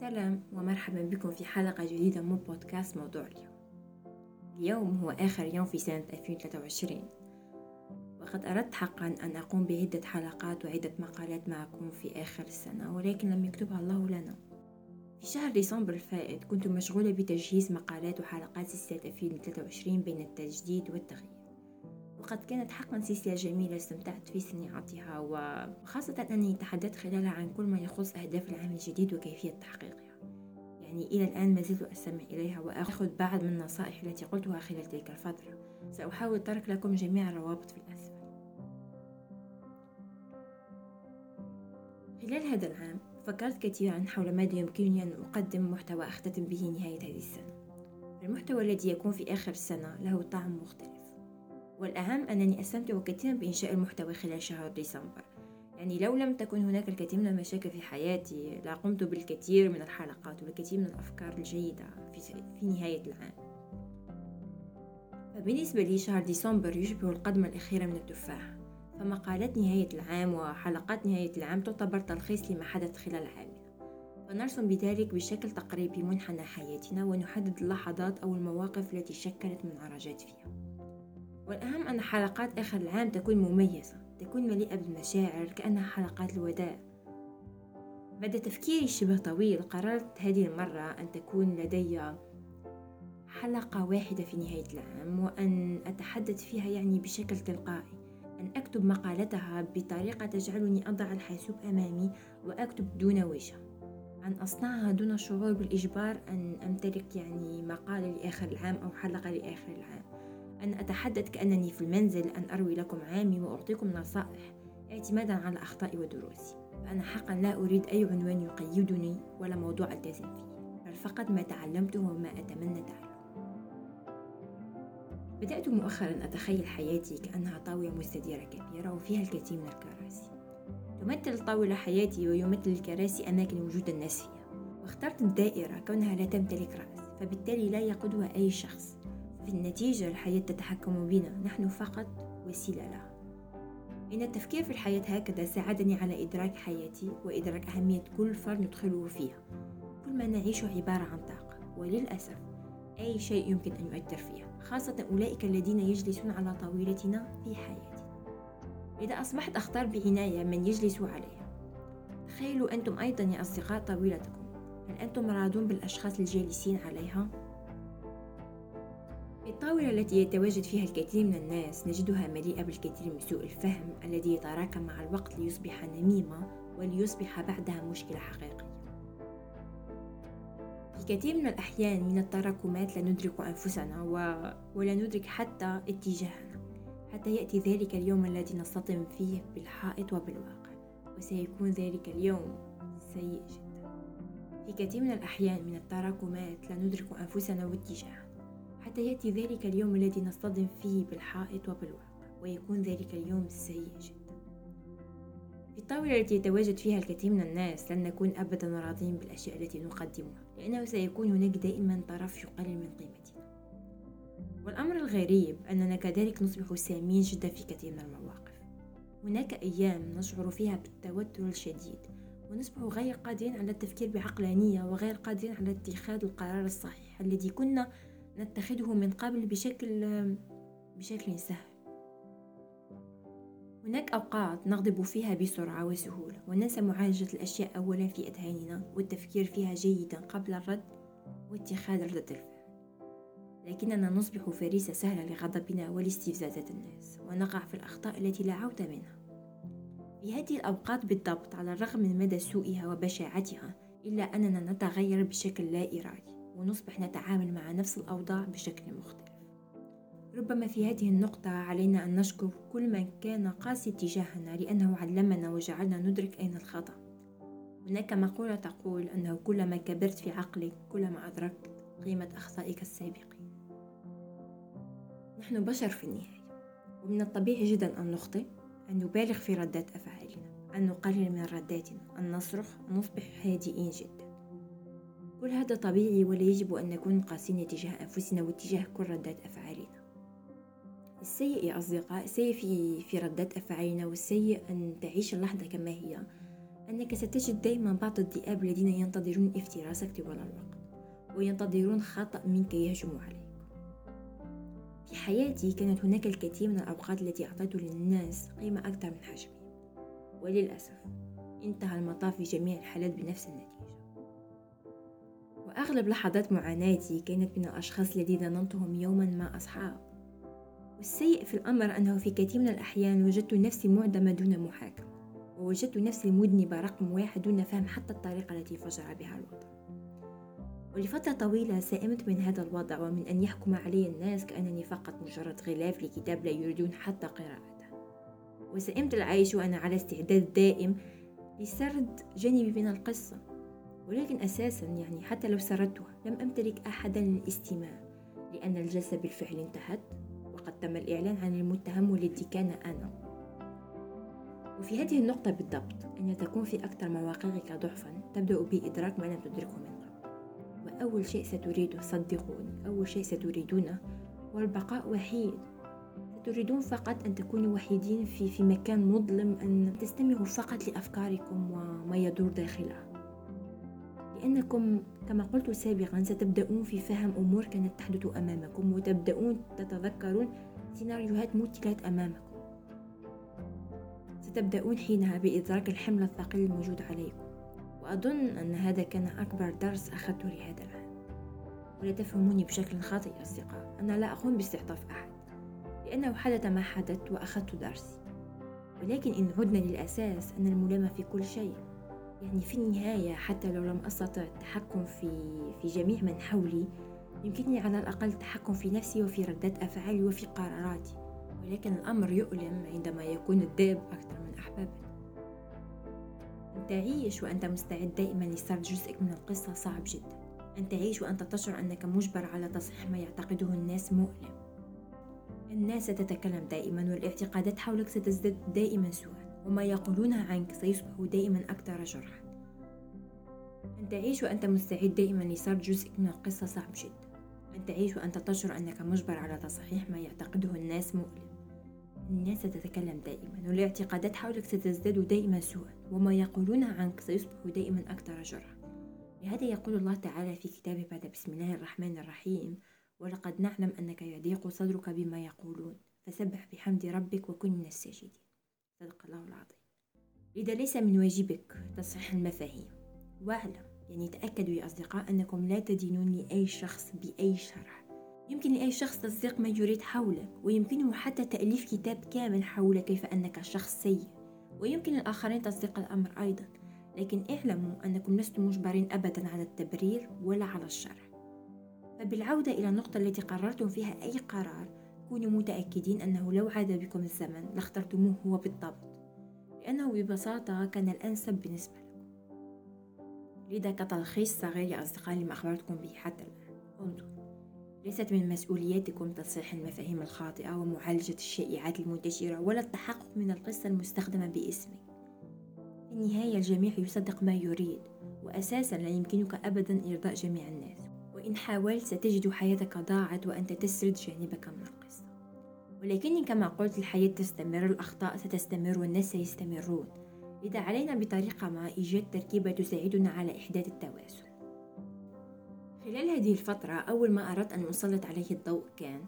سلام ومرحبا بكم في حلقة جديدة من بودكاست موضوع اليوم. اليوم هو آخر يوم في سنة 2023 وقد أردت حقا أن أقوم بعدة حلقات وعدة مقالات معكم في آخر السنة ولكن لم يكتبها الله لنا. في شهر ديسمبر الفائت كنت مشغولة بتجهيز مقالات وحلقات سلسلة 2023 بين التجديد والتغيير. وقد كانت حقا سلسلة جميلة استمتعت في صناعتها وخاصة أنني تحدثت خلالها عن كل ما يخص أهداف العام الجديد وكيفية تحقيقها. يعني إلى الآن ما زلت أستمع إليها وأخذ بعض من النصائح التي قلتها خلال تلك الفترة. سأحاول ترك لكم جميع الروابط في الأسفل. خلال هذا العام فكرت كثيرا حول ماذا يمكنني أن أقدم محتوى أختتم به نهاية هذه السنة. المحتوى الذي يكون في آخر السنة له طعم مختلف. والأهم أنني أستمتع كثيرا بإنشاء المحتوي خلال شهر ديسمبر. يعني لو لم تكن هناك الكثير من المشاكل في حياتي لقمت بالكثير من الحلقات والكثير من الأفكار الجيدة في, نهاية العام. فبالنسبة لي شهر ديسمبر يشبه القدمة الأخيرة من التفاح. فمقالات نهاية العام وحلقات نهاية العام تعتبر تلخيص لما حدث خلال عامنا. فنرسم بذلك بشكل تقريبي منحنى حياتنا ونحدد اللحظات أو المواقف التي شكلت من عرجات فيها. والأهم أن حلقات آخر العام تكون مميزة تكون مليئة بالمشاعر كأنها حلقات الوداع. بعد تفكير شبه طويل قررت هذه المرة أن تكون لدي حلقة واحدة في نهاية العام وأن أتحدث فيها يعني بشكل تلقائي. أن أكتب مقالتها بطريقة تجعلني أضع الحاسوب أمامي وأكتب دون وجه. أن أصنعها دون شعور بالإجبار أن أمتلك يعني مقالة لآخر العام أو حلقة لآخر العام. أن أتحدث كأنني في المنزل أن أروي لكم عامي وأعطيكم نصائح. اعتمادا على أخطائي ودروسي. فأنا حقا لا أريد أي عنوان يقيدني ولا موضوع ألتزم فيه بل فقط ما تعلمته وما أتمنى تعلمه بدأت مؤخرا أتخيل حياتي كأنها طاولة مستديرة كبيرة وفيها الكثير من الكراسي. تمثل الطاولة حياتي ويمثل الكراسي أماكن وجود الناس فيها واخترت الدائرة كونها لا تمتلك رأس فبالتالي لا يقودها أي شخص. في النتيجة الحياة تتحكم بنا. نحن فقط وسيلة. لها إن التفكير في الحياة هكذا؟ ساعدني على إدراك حياتي وإدراك أهمية كل فرد ندخله فيها. كل ما نعيشه عبارة عن طاقة وللأسف أي شيء يمكن أن يؤثر فيها خاصة أولئك الذين يجلسون على طاولتنا في حياتنا إذا أصبحت أختار بعناية من يجلس عليها. تخيلوا أنتم أيضا يا أصدقاء طاولتكم. هل أنتم راضون بالأشخاص الجالسين عليها؟ الطاولة التي يتواجد فيها الكثير من الناس نجدها مليئة بالكثير من سوء الفهم الذي يتراكم مع الوقت ليصبح نميمة وليصبح بعدها مشكلة حقيقية. في كثير من الأحيان من التراكمات لا ندرك أنفسنا و... ولا ندرك حتى اتجاهنا حتى يأتي ذلك اليوم الذي نصطدم فيه بالحائط وبالواقع وسيكون ذلك اليوم سيء جدا. في كثير من الأحيان من التراكمات لا ندرك أنفسنا واتجاهنا. حتى يأتي ذلك اليوم الذي نصطدم فيه بالحائط وبالواقع ويكون ذلك اليوم سيء جدا. في الطاولة التي يتواجد فيها الكثير من الناس لن نكون أبدا راضين بالأشياء التي نقدمها لأنه سيكون هناك دائما طرف يقلل من قيمتنا. والأمر الغريب أننا كذلك نصبح سامين جدا في كثير من المواقف. هناك أيام نشعر فيها بالتوتر الشديد ونصبح غير قادرين على التفكير بعقلانية وغير قادرين على اتخاذ القرار الصحيح الذي كنا نتخذه من قبل بشكل بشكل سهل. هناك أوقات نغضب فيها بسرعة وسهولة وننسى معالجة الأشياء أولا في أذهاننا والتفكير فيها جيدا قبل الرد واتخاذ ردة الفعل. لكننا نصبح فريسة سهلة لغضبنا ولاستفزازات الناس ونقع في الأخطاء التي لا عودة منها. في هذه الأوقات بالضبط على الرغم من مدى سوءها وبشاعتها إلا أننا نتغير بشكل لا إرادي. ونصبح نتعامل مع نفس الأوضاع بشكل مختلف. ربما في هذه النقطة علينا أن نشكر كل من كان قاسي تجاهنا لأنه علمنا وجعلنا ندرك أين الخطأ. هناك مقولة تقول أنه كلما كبرت في عقلك كلما أدركت قيمة أخطائك السابقين. نحن بشر في النهاية ومن الطبيعي جدا أن نخطئ أن نبالغ في ردات أفعالنا أن نقلل من رداتنا أن نصرخ نصبح هادئين جدا. كل هذا طبيعي ولا يجب أن نكون قاسين تجاه أنفسنا واتجاه كل ردات أفعالنا. السيء يا أصدقاء السيء في, في ردات أفعالنا والسيء أن تعيش اللحظة كما هي. أنك ستجد دائما بعض الذئاب الذين ينتظرون افتراسك طوال الوقت وينتظرون خطأ منك يهجم عليك. في حياتي كانت هناك الكثير من الأوقات التي أعطيت للناس قيمة أكثر من حجمي. وللأسف انتهى المطاف في جميع الحالات بنفس النتيجة. وأغلب لحظات معاناتي كانت من الأشخاص الذين ظننتهم يوما ما أصحاب. والسيء في الأمر أنه في كثير من الأحيان وجدت نفسي معدمة دون محاكمة ووجدت نفسي مذنبة رقم واحد دون فهم حتى الطريقة التي فجر بها الوضع. ولفترة طويلة سئمت من هذا الوضع ومن أن يحكم علي الناس كأنني فقط مجرد غلاف لكتاب لا يريدون حتى قراءته. وسئمت العيش وأنا على استعداد دائم لسرد جانب من القصة. ولكن أساسا يعني حتى لو سردتها لم أمتلك أحدا للاستماع لأن الجلسة بالفعل انتهت وقد تم الإعلان عن المتهم والذي كان أنا وفي هذه النقطة بالضبط أن تكون في أكثر مواقعك ضعفا تبدأ بإدراك ما لم تدركه من قبل. وأول شيء ستريده صدقوني أول شيء ستريدونه هو البقاء وحيد. ستريدون فقط أن تكونوا وحيدين في, في مكان مظلم أن تستمعوا فقط لأفكاركم وما يدور داخلها. لأنكم كما قلت سابقا ستبدأون في فهم أمور كانت تحدث أمامكم وتبدأون تتذكرون سيناريوهات مثلت أمامكم. ستبدأون حينها بإدراك الحمل الثقيل الموجود عليكم. وأظن أن هذا كان أكبر درس أخذته لهذا العام. ولا تفهموني بشكل خاطئ أصدقاء. أنا لا أقوم باستعطاف أحد. لأنه حدث ما حدث وأخذت درسي. ولكن إن عدنا للأساس أن الملامة في كل شيء. يعني في النهاية حتى لو لم أستطع التحكم في في جميع من حولي يمكنني على الأقل التحكم في نفسي وفي ردات أفعالي وفي قراراتي. ولكن الأمر يؤلم عندما يكون الذئب أكثر من أحبابنا أن تعيش وأنت مستعد دائما لسرد جزء من القصة صعب جدا. أن تعيش وأنت تشعر أنك مجبر على تصحيح ما يعتقده الناس مؤلم. الناس ستتكلم دائما والاعتقادات حولك ستزداد دائما سوءا. وما يقولونه عنك سيصبح دائما أكثر جرحا. أن تعيش وأنت مستعد دائما لسرد جزء من القصة صعب جدا. أن تعيش وأنت تشعر أنك مجبر على تصحيح ما يعتقده الناس مؤلم. الناس ستتكلم دائما والاعتقادات حولك ستزداد دائما سوءا. وما يقولونه عنك سيصبح دائما أكثر جرحا. لهذا يقول الله تعالى في كتابه بعد بسم الله الرحمن الرحيم ولقد نعلم أنك يضيق صدرك بما يقولون. فسبح بحمد ربك وكن من الساجدين. صدق الله العظيم. لذا ليس من واجبك تصحيح المفاهيم. وأعلم يعني تأكدوا يا أصدقاء أنكم لا تدينون لأي شخص بأي شرح يمكن لأي شخص تصديق ما يريد حولك ويمكنه حتى تأليف كتاب كامل حول كيف أنك شخص سيء. ويمكن للآخرين تصديق الأمر أيضا. لكن اعلموا أنكم لستم مجبرين أبدا على التبرير ولا على الشرح فبالعودة إلى النقطة التي قررتم فيها أي قرار كونوا متأكدين أنه لو عاد بكم الزمن لاخترتموه هو بالضبط. لأنه ببساطة كان الأنسب بالنسبة لكم. لذا كتلخيص صغير يا أصدقائي لما أخبرتكم به حتى الآن. انظروا. ليست من مسؤولياتكم تصحيح المفاهيم الخاطئة ومعالجة الشائعات المنتشرة ولا التحقق من القصة المستخدمة باسمك. في النهاية الجميع يصدق ما يريد وأساسا لا يمكنك أبدا إرضاء جميع الناس. وإن حاولت ستجد حياتك ضاعت وأنت تسرد جانبك من ولكني كما قلت الحياة تستمر الأخطاء ستستمر والناس سيستمرون. لذا علينا بطريقة ما إيجاد تركيبة تساعدنا على إحداث التوازن. خلال هذه الفترة أول ما أردت أن أسلط عليه الضوء كان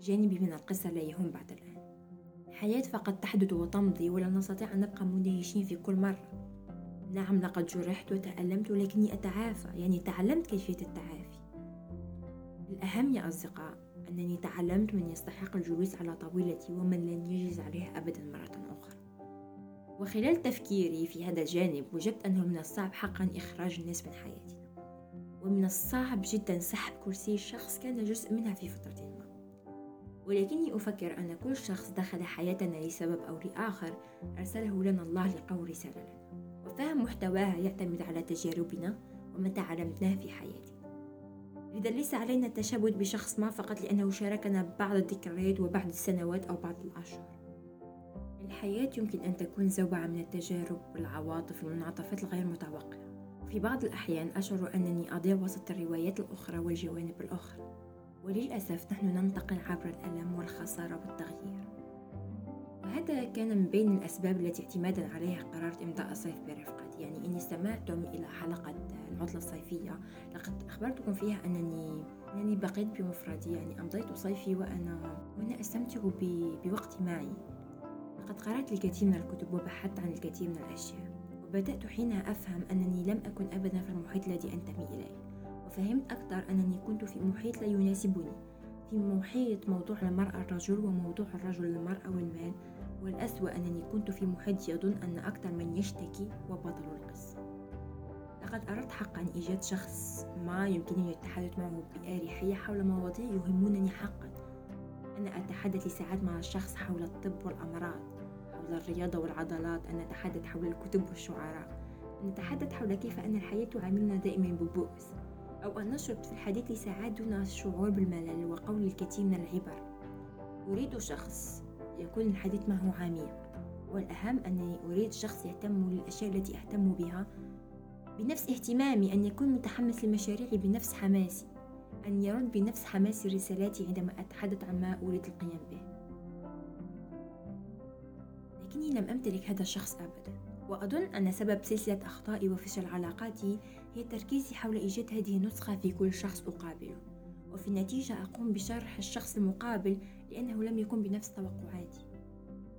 جانبي من القصة لا يهم بعد الآن. الحياة فقط تحدث وتمضي ولا نستطيع أن نبقى مندهشين في كل مرة. نعم لقد جرحت وتألمت ولكني أتعافى. يعني تعلمت كيفية التعافي. الأهم يا أصدقاء أنني تعلمت من يستحق الجلوس على طاولتي ومن لن يجلس عليها أبدا مرة أخرى. وخلال تفكيري في هذا الجانب وجدت أنه من الصعب حقا إخراج الناس من حياتنا. ومن الصعب جدا سحب كرسي شخص كان جزء منها في فترة ما ولكني أفكر أن كل شخص دخل حياتنا لسبب أو لآخر أرسله لنا الله لقول رسالة لنا. وفهم محتواها يعتمد على تجاربنا وما تعلمناه في حياتنا. لذا ليس علينا التشبث بشخص ما فقط لأنه شاركنا بعض الذكريات وبعض السنوات أو بعض الأشهر. الحياة يمكن أن تكون زوبعة من التجارب والعواطف والمنعطفات الغير متوقعة. وفي بعض الأحيان أشعر أنني أضيع وسط الروايات الأخرى والجوانب الأخرى. وللأسف نحن ننتقل عبر الألم والخسارة والتغيير. وهذا كان من بين الأسباب التي اعتمادا عليها قررت إمضاء الصيف برفقتي يعني إني استمعتم إلى حلقة العطلة الصيفية. لقد أخبرتكم فيها أنني أنني بقيت بمفردي يعني أمضيت صيفي وأنا وأنا أستمتع بوقتي معي. لقد قرأت الكثير من الكتب وبحثت عن الكثير من الأشياء وبدأت حينها أفهم أنني لم أكن أبدا في المحيط الذي أنتمي إليه وفهمت أكثر أنني كنت في محيط لا يناسبني. في محيط موضوع المرأة الرجل وموضوع الرجل المرأة والمال. والأسوأ أنني كنت في محيط يظن أن أكثر من يشتكي وبطل القصة. لقد أردت حقا إيجاد شخص ما يمكنني التحدث معه بأريحية حول مواضيع يهمونني حقا. أنا أتحدث لساعات مع الشخص حول الطب والأمراض حول الرياضة والعضلات أن نتحدث حول الكتب والشعراء. نتحدث حول كيف أن الحياة تعاملنا دائما ببؤس أو أن نشرط في الحديث لساعات دون الشعور بالملل وقول الكثير من العبر. أريد شخص يكون الحديث معه عميق. والأهم أنني أريد شخص يهتم للأشياء التي أهتم بها بنفس اهتمامي أن يكون متحمس لمشاريعي بنفس حماسي أن يرد بنفس حماس رسالاتي عندما أتحدث عما أريد القيام به. لكني لم أمتلك هذا الشخص أبدا وأظن أن سبب سلسلة أخطائي وفشل علاقاتي هي تركيزي حول إيجاد هذه النسخة في كل شخص أقابله. وفي النتيجة أقوم بشرح الشخص المقابل لأنه لم يكن بنفس توقعاتي.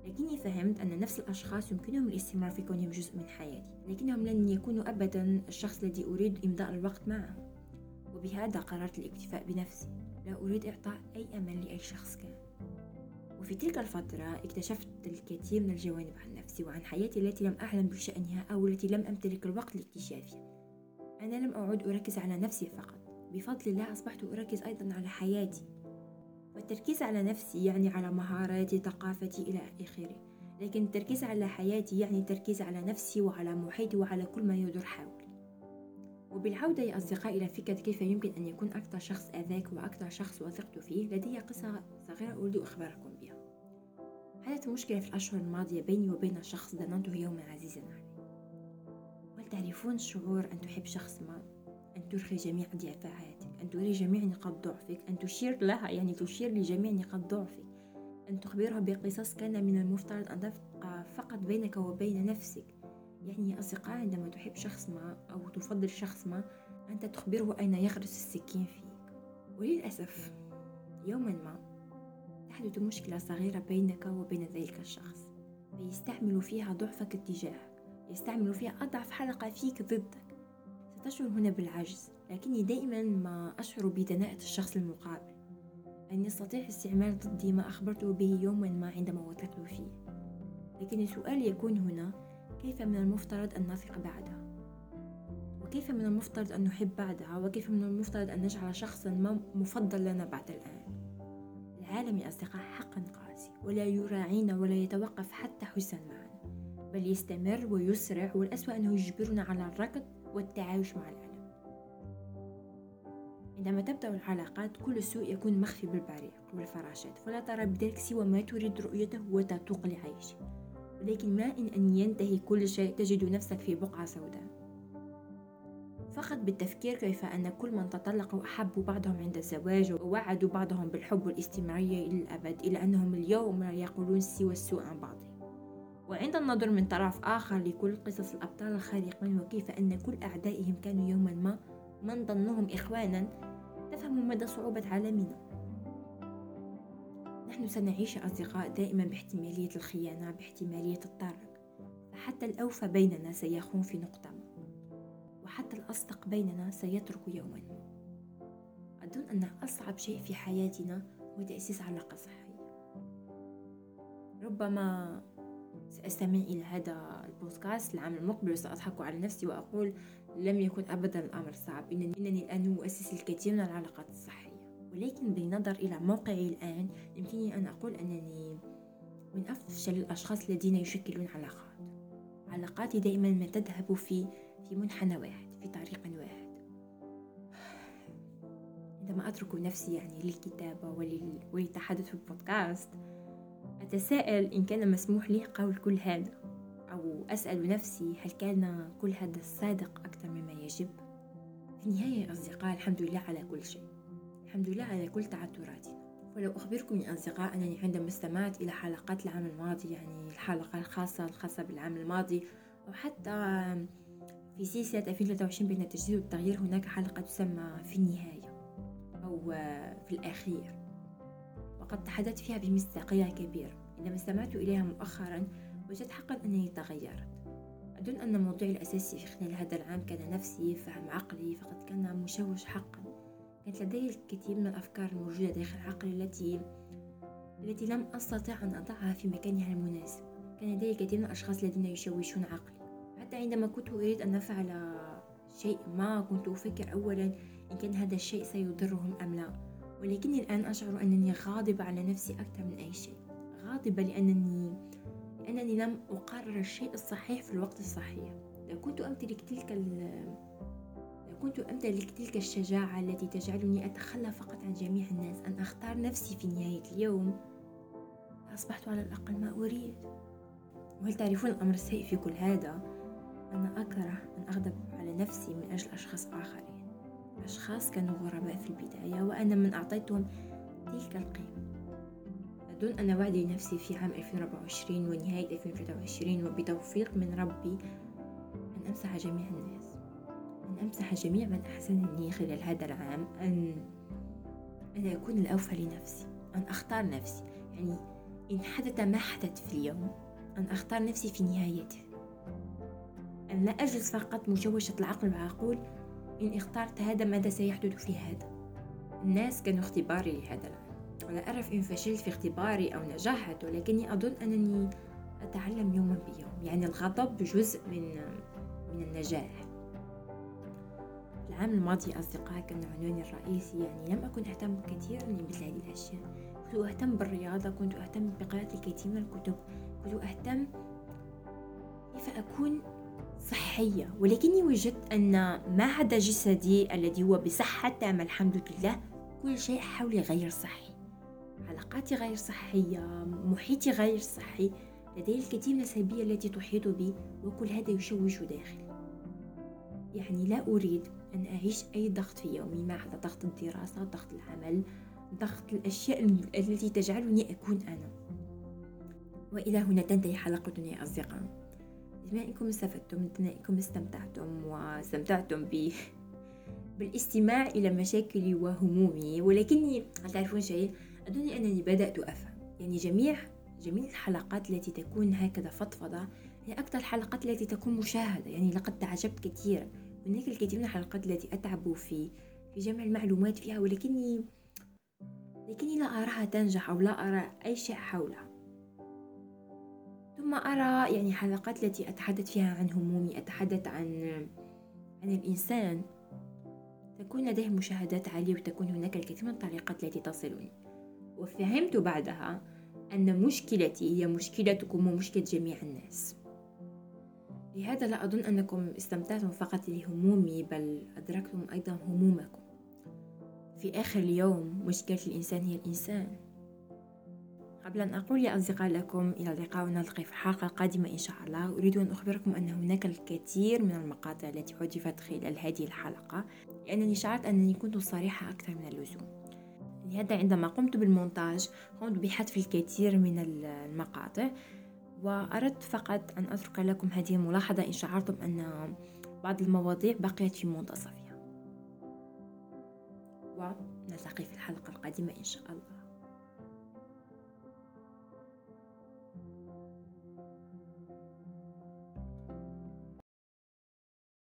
لكني فهمت أن نفس الأشخاص يمكنهم الاستمرار في كونهم جزء من حياتي. لكنهم لن يكونوا أبدا الشخص الذي أريد إمضاء الوقت معه. وبهذا قررت الاكتفاء بنفسي. لا أريد إعطاء أي أمل لأي شخص كان. وفي تلك الفترة اكتشفت الكثير من الجوانب عن نفسي وعن حياتي التي لم أحلم بشأنها أو التي لم أمتلك الوقت لاكتشافها. أنا لم أعد أركز على نفسي فقط. بفضل الله أصبحت أركز أيضا على حياتي. والتركيز على نفسي يعني على مهاراتي ثقافتي إلى آخره. لكن التركيز على حياتي يعني التركيز على نفسي وعلى محيطي وعلى كل ما يدور حولي. وبالعودة يا أصدقائي إلى فكرة كيف يمكن أن يكون أكثر شخص أذاك وأكثر شخص وثقت فيه لدي قصة صغيرة أريد أخبركم بها. حدث مشكلة في الأشهر الماضية بيني وبين شخص ظننته يوما عزيزا علي. هل تعرفون شعور أن تحب شخص ما؟ أن ترخي جميع دفاعاتك أن تري جميع نقاط ضعفك أن تشير لها يعني تشير لجميع نقاط ضعفك. أن تخبرها بقصص كان من المفترض أن تبقى فقط بينك وبين نفسك. يعني يا أصدقاء عندما تحب شخص ما أو تفضل شخص ما أنت تخبره أين يغرس السكين فيك. وللأسف يوما ما تحدث مشكلة صغيرة بينك وبين ذلك الشخص. فيستعمل فيها ضعفك اتجاهك. يستعمل فيها أضعف حلقة فيك ضدك. ستشعر هنا بالعجز. لكني دائما ما أشعر بدناءة الشخص المقابل. أن يستطيع استعمال ضدي ما أخبرته به يوما ما عندما وثقت فيه. لكن السؤال يكون هنا كيف من المفترض أن نثق بعدها وكيف من المفترض أن نحب بعدها وكيف من المفترض أن نجعل شخصا ما مفضل لنا بعد الآن؟ العالم يا أصدقاء حقا قاسي ولا يراعينا ولا يتوقف حتى حسن معنا بل يستمر ويسرع والأسوأ أنه يجبرنا على الركض والتعايش مع الألم عندما تبدأ العلاقات كل سوء يكون مخفي بالبريق والفراشات فلا ترى بذلك سوى ما تريد رؤيته وتتوق لعيشه. ولكن ما إن أن ينتهي كل شيء تجد نفسك في بقعة سوداء. فقط بالتفكير كيف أن كل من تطلقوا أحبوا بعضهم عند الزواج ووعدوا بعضهم بالحب والاستمرارية إلى الأبد إلى أنهم اليوم لا يقولون سوى السوء عن بعضهم. وعند النظر من طرف آخر لكل قصص الأبطال الخارقين وكيف أن كل أعدائهم كانوا يوما ما من ظنهم إخوانا تفهم مدى صعوبة عالمنا. نحن سنعيش أصدقاء دائما باحتمالية الخيانة باحتمالية الطرق. فحتى الأوفى بيننا سيخون في نقطة ما. وحتى الأصدق بيننا سيترك يوما ما. أظن أن أصعب شيء في حياتنا هو تأسيس علاقة صحية. ربما سأستمع إلى هذا البودكاست العام المقبل وسأضحك على نفسي وأقول لم يكن أبدا الأمر صعب. إنني, الآن مؤسس الكثير من العلاقات الصحية. ولكن بالنظر إلى موقعي الآن يمكنني أن أقول أنني من أفشل الأشخاص الذين يشكلون علاقات. علاقاتي دائما ما تذهب في في منحنى واحد في طريق واحد. عندما أترك نفسي يعني للكتابة وللتحدث في البودكاست أتساءل إن كان مسموح لي قول كل هذا أو أسأل نفسي هل كان كل هذا صادق أكثر مما يجب؟ في النهاية يا أصدقاء الحمد لله على كل شيء. الحمد لله على كل تعثراتنا. ولو أخبركم يا أصدقاء أنني عندما استمعت إلى حلقات العام الماضي يعني الحلقة الخاصة الخاصة بالعام الماضي أو حتى في سلسلة 2023 بين التجديد والتغيير هناك حلقة تسمى في النهاية أو في الأخير. وقد تحدثت فيها بمصداقية كبيرة عندما استمعت إليها مؤخرا وجدت حقا أنني تغيرت. أظن أن موضوعي الأساسي في خلال هذا العام كان نفسي فهم عقلي فقد كان مشوش حقا. كانت لدي الكثير من الأفكار الموجودة داخل عقلي التي التي لم أستطع أن أضعها في مكانها المناسب. كان لدي الكثير من الأشخاص الذين يشوشون عقلي. حتى عندما كنت أريد أن أفعل شيء ما كنت أفكر أولا إن كان هذا الشيء سيضرهم أم لا. ولكني الآن أشعر أنني غاضبة على نفسي أكثر من أي شيء. غاضبة لأنني لأنني لم أقرر الشيء الصحيح في الوقت الصحيح. لو كنت أمتلك تلك لو كنت أمتلك تلك الشجاعة التي تجعلني أتخلى فقط عن جميع الناس. أن أختار نفسي في نهاية اليوم أصبحت على الأقل ما أريد. وهل تعرفون الأمر السيء في كل هذا؟ أنا أكره أن أغضب على نفسي من أجل أشخاص آخرين. أشخاص كانوا غرباء في البداية وأنا من أعطيتهم تلك القيمة. أظن أن وعدي نفسي في عام 2024 ونهاية 2023 وبتوفيق من ربي أن أمسح جميع الناس. أن أمسح جميع من أحسنني خلال هذا العام. أن أن أكون الأوفى لنفسي. أن أختار نفسي. يعني إن حدث ما حدث في اليوم أن أختار نفسي في نهايته. أن لا أجلس فقط مشوشة العقل وأقول إن اخترت هذا ماذا سيحدث في هذا. الناس كانوا اختباري لهذا العام ولا أعرف إن فشلت في اختباري أو نجحت ولكني أظن أنني أتعلم يوما بيوم. يعني الغضب جزء من من النجاح. العام الماضي أصدقائي كان عنواني الرئيسي يعني لم أكن أهتم كثيرا بمثل هذه الأشياء. كنت أهتم بالرياضة كنت أهتم بقراءة الكثير من الكتب كنت أهتم كيف أكون صحية. ولكني وجدت أن ما عدا جسدي الذي هو بصحة تامة الحمد لله كل شيء حولي غير صحي. علاقاتي غير صحية محيطي غير صحي. لدي الكثير من السلبية التي تحيط بي وكل هذا يشوش داخلي. يعني لا أريد أن أعيش أي ضغط في يومي ما عدا ضغط الدراسة ضغط العمل ضغط الأشياء التي تجعلني أكون أنا. وإلى هنا تنتهي حلقتنا يا أصدقاء. أنكم استفدتم أنكم استمتعتم واستمتعتم ب بالاستماع إلى مشاكلي وهمومي. ولكني هل تعرفون شيء أظن أنني بدأت أفهم. يعني جميع جميع الحلقات التي تكون هكذا فضفضة هي أكثر الحلقات التي تكون مشاهدة. يعني لقد تعجبت كثيرا. هناك الكثير من الحلقات التي أتعب في في جمع المعلومات فيها ولكني لكني لا أراها تنجح أو لا أرى أي شيء حولها. ثم أرى يعني حلقات التي أتحدث فيها عن همومي أتحدث عن عن الإنسان. تكون لديه مشاهدات عالية وتكون هناك الكثير من الطريقات التي تصلني. وفهمت بعدها أن مشكلتي هي مشكلتكم ومشكلة جميع الناس. لهذا لا أظن أنكم استمتعتم فقط لهمومي بل أدركتم أيضا همومكم. في آخر اليوم مشكلة الإنسان هي الإنسان. قبل أن أقول يا أصدقاء لكم إلى اللقاء ونلتقي في الحلقة القادمة إن شاء الله. أريد أن أخبركم أن هناك الكثير من المقاطع التي حذفت خلال هذه الحلقة لأنني شعرت أنني كنت صريحة أكثر من اللزوم. لهذا عندما قمت بالمونتاج قمت بحذف الكثير من المقاطع وأردت فقط أن أترك لكم هذه الملاحظة إن شعرتم أن بعض المواضيع بقيت في منتصفها ونلتقي في الحلقة القادمة إن شاء الله.